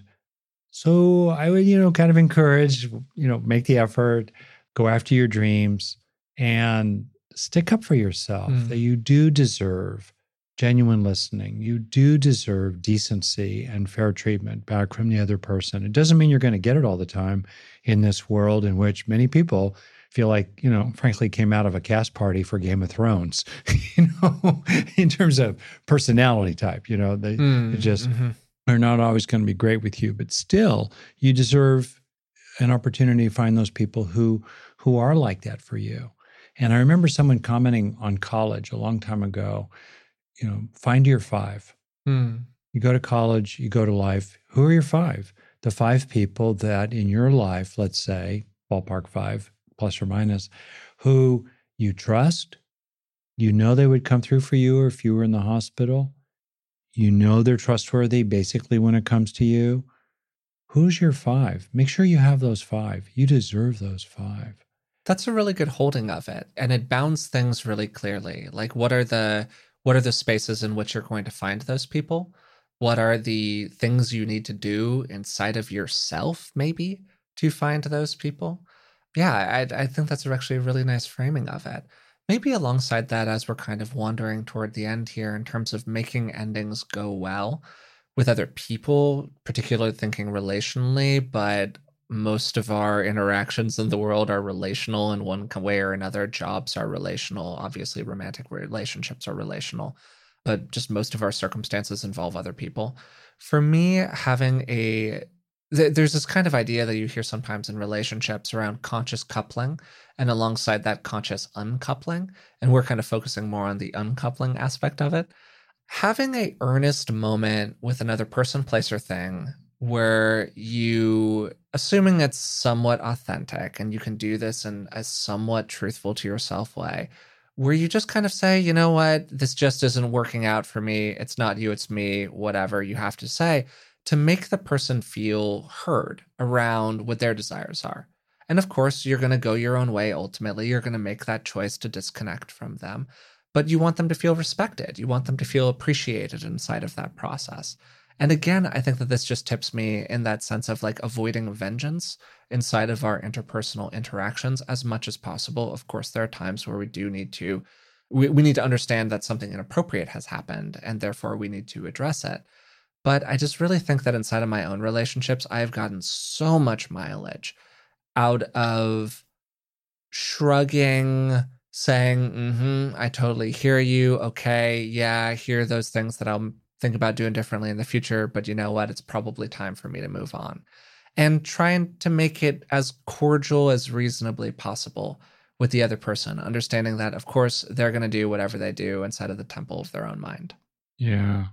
so I would, you know, kind of encourage, you know, make the effort, go after your dreams and stick up for yourself mm. that you do deserve genuine listening. You do deserve decency and fair treatment back from the other person. It doesn't mean you're going to get it all the time in this world in which many people feel like you know frankly came out of a cast party for game of thrones you know in terms of personality type you know they, mm, they just mm-hmm. are not always going to be great with you but still you deserve an opportunity to find those people who who are like that for you and i remember someone commenting on college a long time ago you know find your five mm. you go to college you go to life who are your five the five people that in your life let's say ballpark five plus or minus, who you trust. You know they would come through for you or if you were in the hospital. You know they're trustworthy basically when it comes to you. Who's your five? Make sure you have those five. You deserve those five. That's a really good holding of it. And it bounds things really clearly. Like what are the what are the spaces in which you're going to find those people? What are the things you need to do inside of yourself, maybe, to find those people? yeah, I, I think that's actually a really nice framing of it. Maybe alongside that, as we're kind of wandering toward the end here, in terms of making endings go well with other people, particularly thinking relationally, but most of our interactions in the world are relational in one way or another. Jobs are relational. Obviously, romantic relationships are relational, but just most of our circumstances involve other people. For me, having a there's this kind of idea that you hear sometimes in relationships around conscious coupling and alongside that conscious uncoupling and we're kind of focusing more on the uncoupling aspect of it having a earnest moment with another person place or thing where you assuming it's somewhat authentic and you can do this in a somewhat truthful to yourself way where you just kind of say you know what this just isn't working out for me it's not you it's me whatever you have to say to make the person feel heard around what their desires are. And of course, you're going to go your own way ultimately. You're going to make that choice to disconnect from them. But you want them to feel respected. You want them to feel appreciated inside of that process. And again, I think that this just tips me in that sense of like avoiding vengeance inside of our interpersonal interactions as much as possible. Of course, there are times where we do need to we, we need to understand that something inappropriate has happened and therefore we need to address it. But I just really think that inside of my own relationships, I have gotten so much mileage out of shrugging, saying, mm-hmm, I totally hear you. Okay, yeah, I hear those things that I'm think about doing differently in the future, but you know what? It's probably time for me to move on. And trying to make it as cordial as reasonably possible with the other person, understanding that, of course, they're going to do whatever they do inside of the temple of their own mind. Yeah.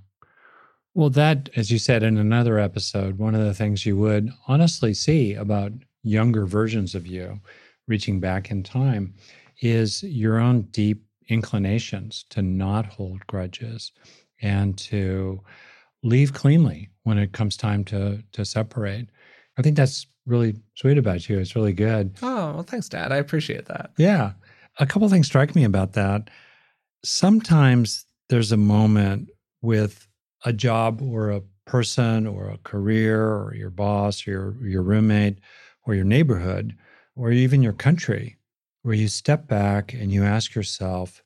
Well, that, as you said in another episode, one of the things you would honestly see about younger versions of you reaching back in time is your own deep inclinations to not hold grudges and to leave cleanly when it comes time to to separate. I think that's really sweet about you. It's really good. Oh, well, thanks, Dad. I appreciate that. Yeah. A couple things strike me about that. Sometimes there's a moment with a job or a person or a career or your boss or your, your roommate or your neighborhood or even your country where you step back and you ask yourself,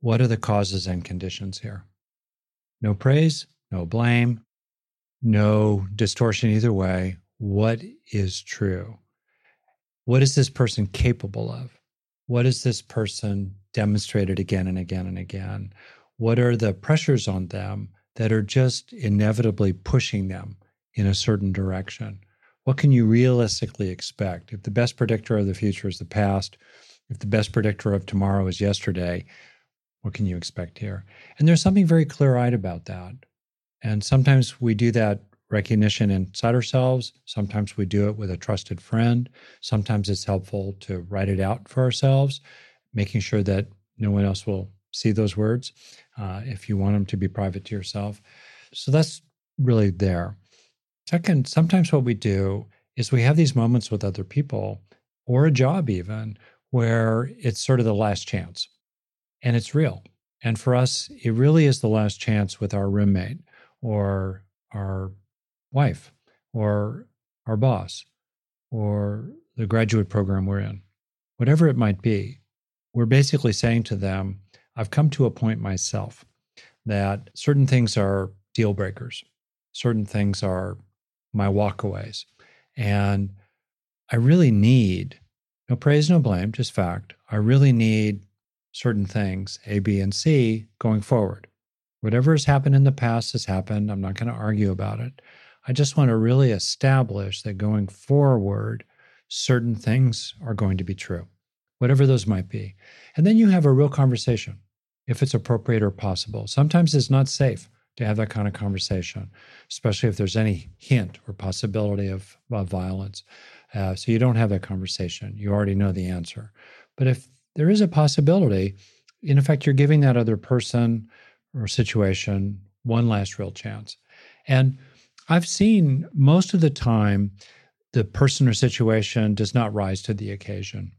what are the causes and conditions here? No praise, no blame, no distortion either way. What is true? What is this person capable of? What has this person demonstrated again and again and again? What are the pressures on them that are just inevitably pushing them in a certain direction? What can you realistically expect? If the best predictor of the future is the past, if the best predictor of tomorrow is yesterday, what can you expect here? And there's something very clear eyed about that. And sometimes we do that recognition inside ourselves. Sometimes we do it with a trusted friend. Sometimes it's helpful to write it out for ourselves, making sure that no one else will see those words uh, if you want them to be private to yourself. So that's really there. Second, sometimes what we do is we have these moments with other people or a job even where it's sort of the last chance and it's real. And for us, it really is the last chance with our roommate or our wife or our boss or the graduate program we're in, whatever it might be. We're basically saying to them, I've come to a point myself that certain things are deal breakers, certain things are my walkaways. And I really need no praise, no blame, just fact. I really need certain things, A, B, and C, going forward. Whatever has happened in the past has happened. I'm not going to argue about it. I just want to really establish that going forward, certain things are going to be true, whatever those might be. And then you have a real conversation if it's appropriate or possible. Sometimes it's not safe to have that kind of conversation, especially if there's any hint or possibility of, of violence. Uh, so you don't have that conversation. You already know the answer. But if there is a possibility. In effect, you're giving that other person or situation one last real chance. And I've seen most of the time the person or situation does not rise to the occasion.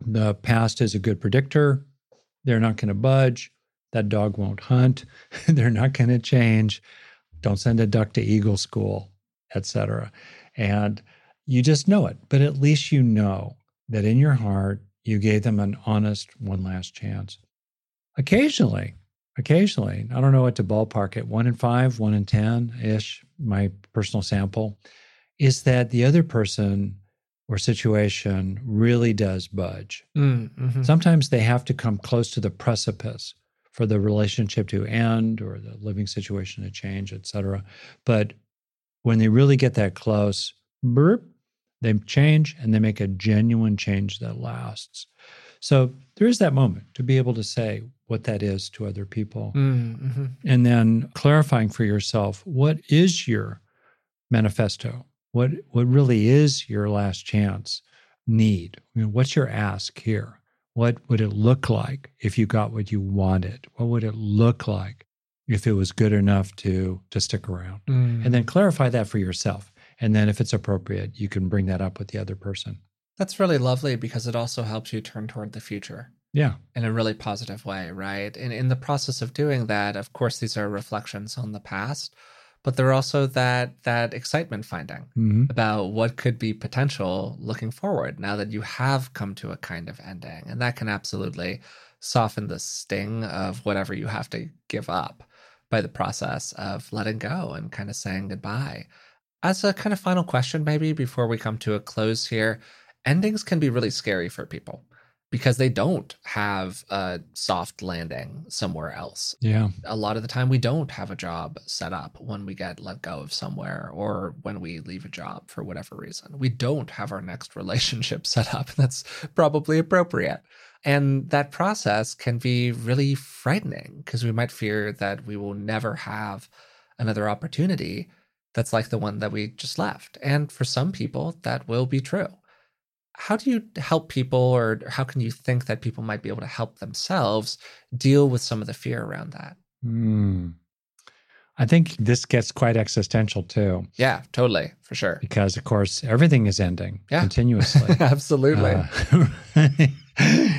The past is a good predictor. They're not going to budge. That dog won't hunt. They're not going to change. Don't send a duck to eagle school, etc. And you just know it. But at least you know that in your heart you gave them an honest one last chance. Occasionally, occasionally, I don't know what to ballpark it, one in five, one in 10 ish, my personal sample, is that the other person or situation really does budge. Mm, mm-hmm. Sometimes they have to come close to the precipice for the relationship to end or the living situation to change, et cetera. But when they really get that close, burp, they change and they make a genuine change that lasts. So there is that moment to be able to say what that is to other people. Mm-hmm. And then clarifying for yourself what is your manifesto? What what really is your last chance need? I mean, what's your ask here? What would it look like if you got what you wanted? What would it look like if it was good enough to to stick around? Mm. And then clarify that for yourself. And then if it's appropriate, you can bring that up with the other person. That's really lovely because it also helps you turn toward the future. Yeah. In a really positive way, right? And in the process of doing that, of course, these are reflections on the past, but they're also that that excitement finding mm-hmm. about what could be potential looking forward now that you have come to a kind of ending. And that can absolutely soften the sting of whatever you have to give up by the process of letting go and kind of saying goodbye as a kind of final question, maybe before we come to a close here, endings can be really scary for people. because they don't have a soft landing somewhere else. Yeah. A lot of the time, we don't have a job set up when we get let go of somewhere or when we leave a job for whatever reason. We don't have our next relationship set up. That's probably appropriate. And that process can be really frightening because we might fear that we will never have another opportunity that's like the one that we just left. And for some people, that will be true. How do you help people or how can you think that people might be able to help themselves deal with some of the fear around that? Mm. i think this gets quite existential too. Yeah totally for sure. Because of course everything is ending yeah. continuously. Absolutely. Uh,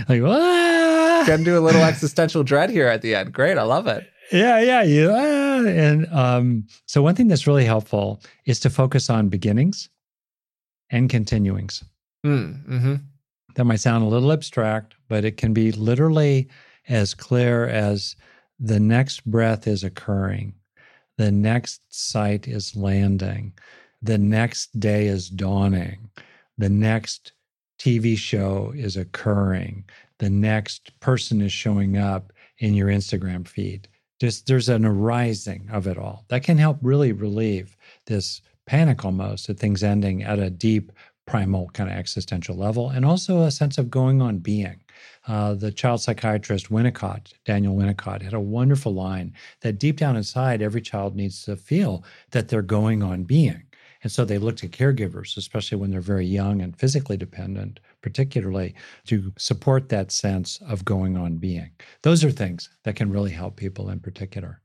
like what? Can do a little existential dread here at the end. Great i love it. Yeah yeah yeah and um, so one thing that's really helpful is to focus on beginnings and continuings Mm, mm-hmm. That might sound a little abstract, but it can be literally as clear as the next breath is occurring, the next sight is landing, the next day is dawning, the next TV show is occurring, the next person is showing up in your Instagram feed. Just there's an arising of it all. That can help really relieve this panic almost at things ending at a deep primal kind of existential level, and also a sense of going on being. Uh, the child psychiatrist Winnicott, Daniel Winnicott, had a wonderful line that deep down inside, every child needs to feel that they're going on being. And so they look to caregivers, especially when they're very young and physically dependent, particularly to support that sense of going on being. Those are things that can really help people in particular.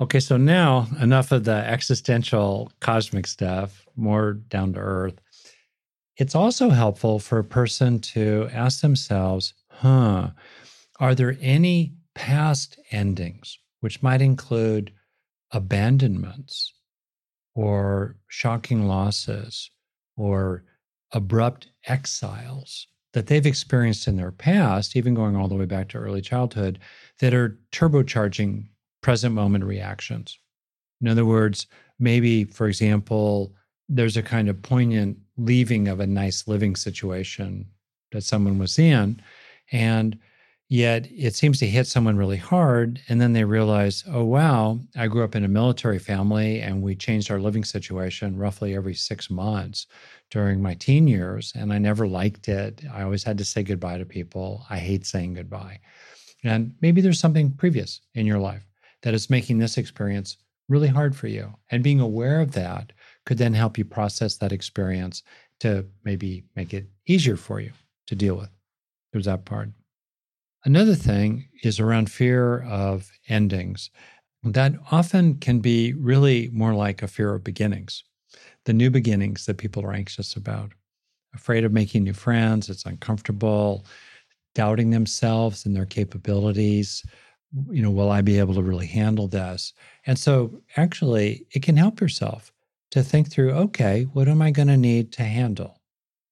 Okay, so now enough of the existential cosmic stuff, more down to earth. It's also helpful for a person to ask themselves, huh, are there any past endings, which might include abandonments or shocking losses or abrupt exiles that they've experienced in their past, even going all the way back to early childhood, that are turbocharging present moment reactions. In other words, maybe, for example, there's a kind of poignant leaving of a nice living situation that someone was in. And yet it seems to hit someone really hard. And then they realize, oh, wow, I grew up in a military family and we changed our living situation roughly every six months during my teen years. And I never liked it. I always had to say goodbye to people. I hate saying goodbye. And maybe there's something previous in your life that is making this experience really hard for you. And being aware of that could then help you process that experience to maybe make it easier for you to deal with. There's that part. Another thing is around fear of endings. That often can be really more like a fear of beginnings, the new beginnings that people are anxious about, afraid of making new friends, it's uncomfortable, doubting themselves and their capabilities. You know, will I be able to really handle this? And so, actually, it can help yourself to think through okay, what am I going to need to handle?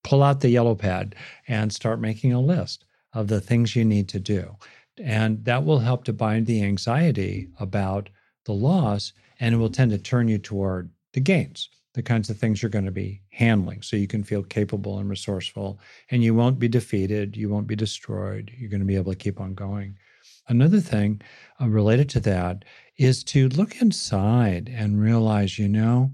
Pull out the yellow pad and start making a list of the things you need to do. And that will help to bind the anxiety about the loss, and it will tend to turn you toward the gains, the kinds of things you're going to be handling. So you can feel capable and resourceful, and you won't be defeated, you won't be destroyed. You're going to be able to keep on going. Another thing uh, related to that is to look inside and realize, you know,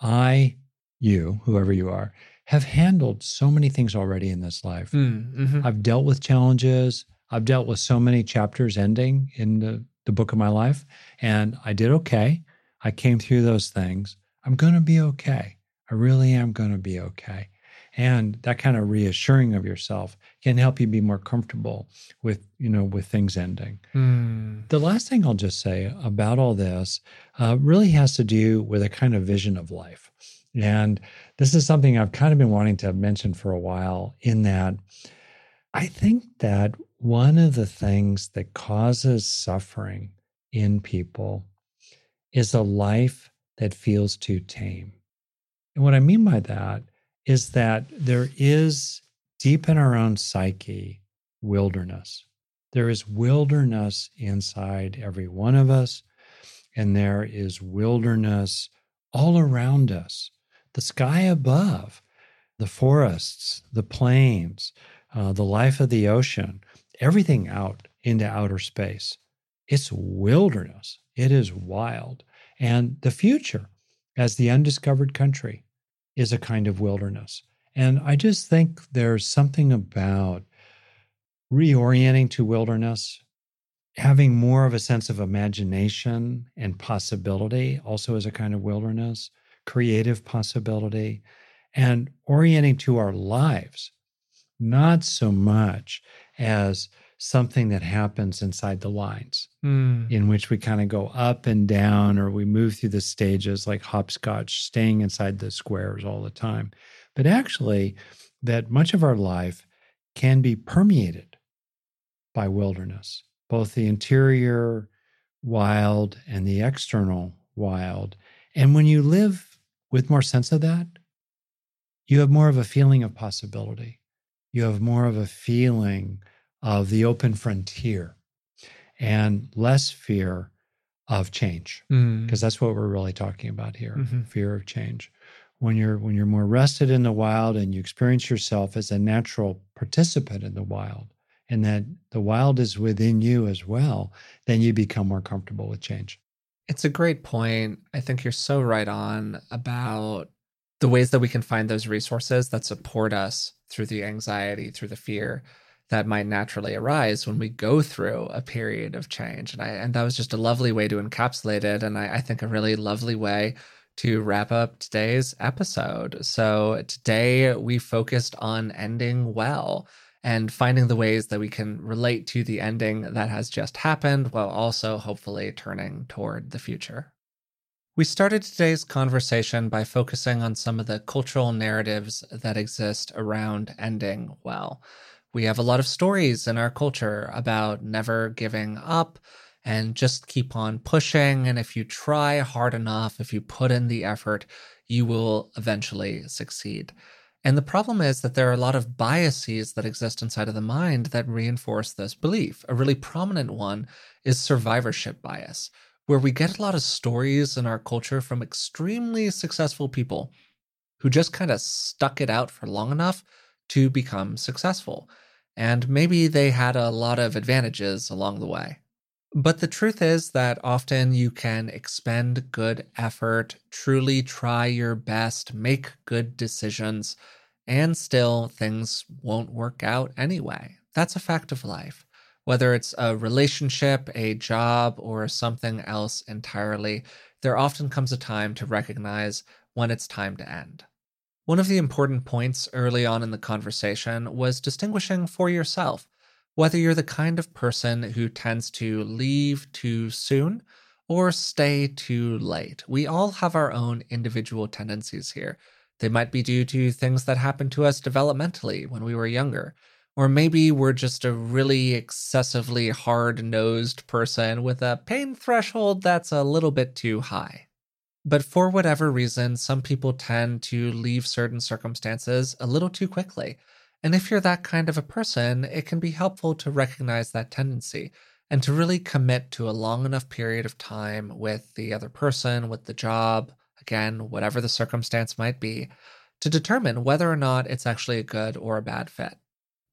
I, you, whoever you are, have handled so many things already in this life. Mm, mm-hmm. I've dealt with challenges. I've dealt with so many chapters ending in the, the book of my life, and I did okay. I came through those things. I'm going to be okay. I really am going to be okay. And that kind of reassuring of yourself can help you be more comfortable with, you know, with things ending. Mm. The last thing I'll just say about all this uh, really has to do with a kind of vision of life. And this is something I've kind of been wanting to mention for a while, in that I think that one of the things that causes suffering in people is a life that feels too tame. And what I mean by that is that there is deep in our own psyche wilderness. There is wilderness inside every one of us, and there is wilderness all around us the sky above, the forests, the plains, uh, the life of the ocean, everything out into outer space. It's wilderness. It is wild. And the future, as the undiscovered country, is a kind of wilderness. And I just think there's something about reorienting to wilderness, having more of a sense of imagination and possibility, also as a kind of wilderness, creative possibility, and orienting to our lives, not so much as something that happens inside the lines mm. in which we kind of go up and down or we move through the stages like hopscotch, staying inside the squares all the time. But actually, that much of our life can be permeated by wilderness, both the interior wild and the external wild. And when you live with more sense of that, you have more of a feeling of possibility. You have more of a feeling of the open frontier and less fear of change because mm. that's what we're really talking about here mm-hmm. fear of change when you're when you're more rested in the wild and you experience yourself as a natural participant in the wild and that the wild is within you as well then you become more comfortable with change it's a great point i think you're so right on about the ways that we can find those resources that support us through the anxiety through the fear that might naturally arise when we go through a period of change. And I and that was just a lovely way to encapsulate it. And I, I think a really lovely way to wrap up today's episode. So today we focused on ending well and finding the ways that we can relate to the ending that has just happened while also hopefully turning toward the future. We started today's conversation by focusing on some of the cultural narratives that exist around ending well we have a lot of stories in our culture about never giving up and just keep on pushing. And if you try hard enough, if you put in the effort, you will eventually succeed. And the problem is that there are a lot of biases that exist inside of the mind that reinforce this belief. A really prominent one is survivorship bias, where we get a lot of stories in our culture from extremely successful people who just kind of stuck it out for long enough to become successful. And maybe they had a lot of advantages along the way. But the truth is that often you can expend good effort, truly try your best, make good decisions, and still things won't work out anyway. That's a fact of life. Whether it's a relationship, a job, or something else entirely, there often comes a time to recognize when it's time to end. One of the important points early on in the conversation was distinguishing for yourself whether you're the kind of person who tends to leave too soon or stay too late. We all have our own individual tendencies here. They might be due to things that happened to us developmentally when we were younger. Or maybe we're just a really excessively hard nosed person with a pain threshold that's a little bit too high. But for whatever reason, some people tend to leave certain circumstances a little too quickly. And if you're that kind of a person, it can be helpful to recognize that tendency and to really commit to a long enough period of time with the other person, with the job, again, whatever the circumstance might be, to determine whether or not it's actually a good or a bad fit.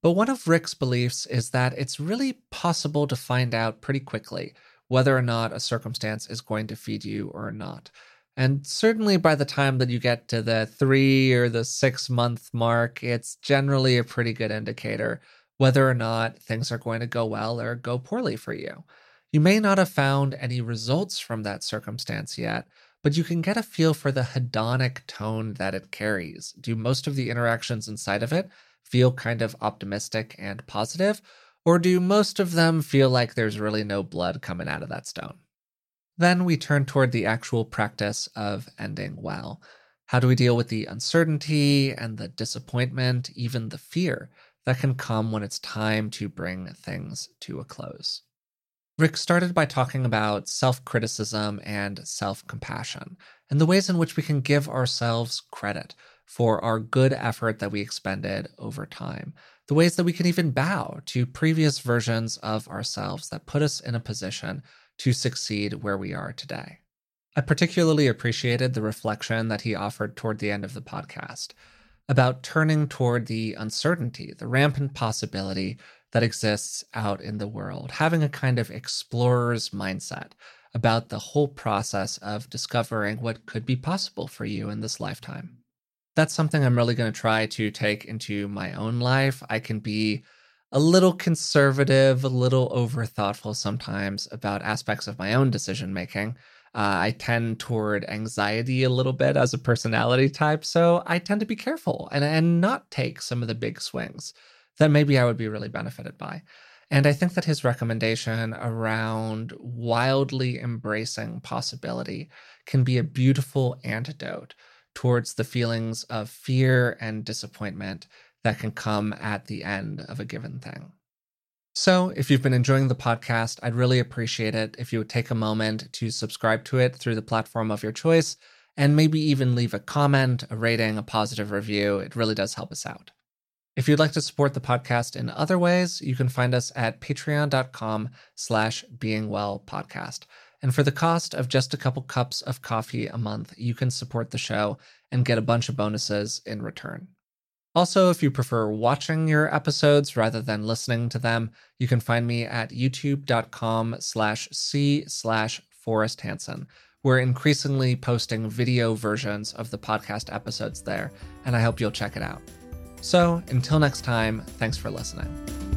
But one of Rick's beliefs is that it's really possible to find out pretty quickly whether or not a circumstance is going to feed you or not. And certainly by the time that you get to the three or the six month mark, it's generally a pretty good indicator whether or not things are going to go well or go poorly for you. You may not have found any results from that circumstance yet, but you can get a feel for the hedonic tone that it carries. Do most of the interactions inside of it feel kind of optimistic and positive, or do most of them feel like there's really no blood coming out of that stone? Then we turn toward the actual practice of ending well. How do we deal with the uncertainty and the disappointment, even the fear that can come when it's time to bring things to a close? Rick started by talking about self criticism and self compassion, and the ways in which we can give ourselves credit for our good effort that we expended over time, the ways that we can even bow to previous versions of ourselves that put us in a position to succeed where we are today. I particularly appreciated the reflection that he offered toward the end of the podcast. about turning toward the uncertainty, the rampant possibility that exists out in the world, having a kind of explorer's mindset about the whole process of discovering what could be possible for you in this lifetime. That's something I'm really going to try to take into my own life. I can be a little conservative, a little over thoughtful sometimes about aspects of my own decision making. Uh, I tend toward anxiety a little bit as a personality type, so I tend to be careful and, and not take some of the big swings that maybe I would be really benefited by. And I think that his recommendation around wildly embracing possibility can be a beautiful antidote towards the feelings of fear and disappointment that can come at the end of a given thing. So, if you've been enjoying the podcast, I'd really appreciate it if you would take a moment to subscribe to it through the platform of your choice and maybe even leave a comment, a rating, a positive review. It really does help us out. If you'd like to support the podcast in other ways, you can find us at patreon.com slash beingwellpodcast. And for the cost of just a couple cups of coffee a month, you can support the show and get a bunch of bonuses in return. Also, if you prefer watching your episodes rather than listening to them, you can find me at youtube.com slash c slash Forrest Hanson. We're increasingly posting video versions of the podcast episodes there, and I hope you'll check it out. So until next time, thanks for listening.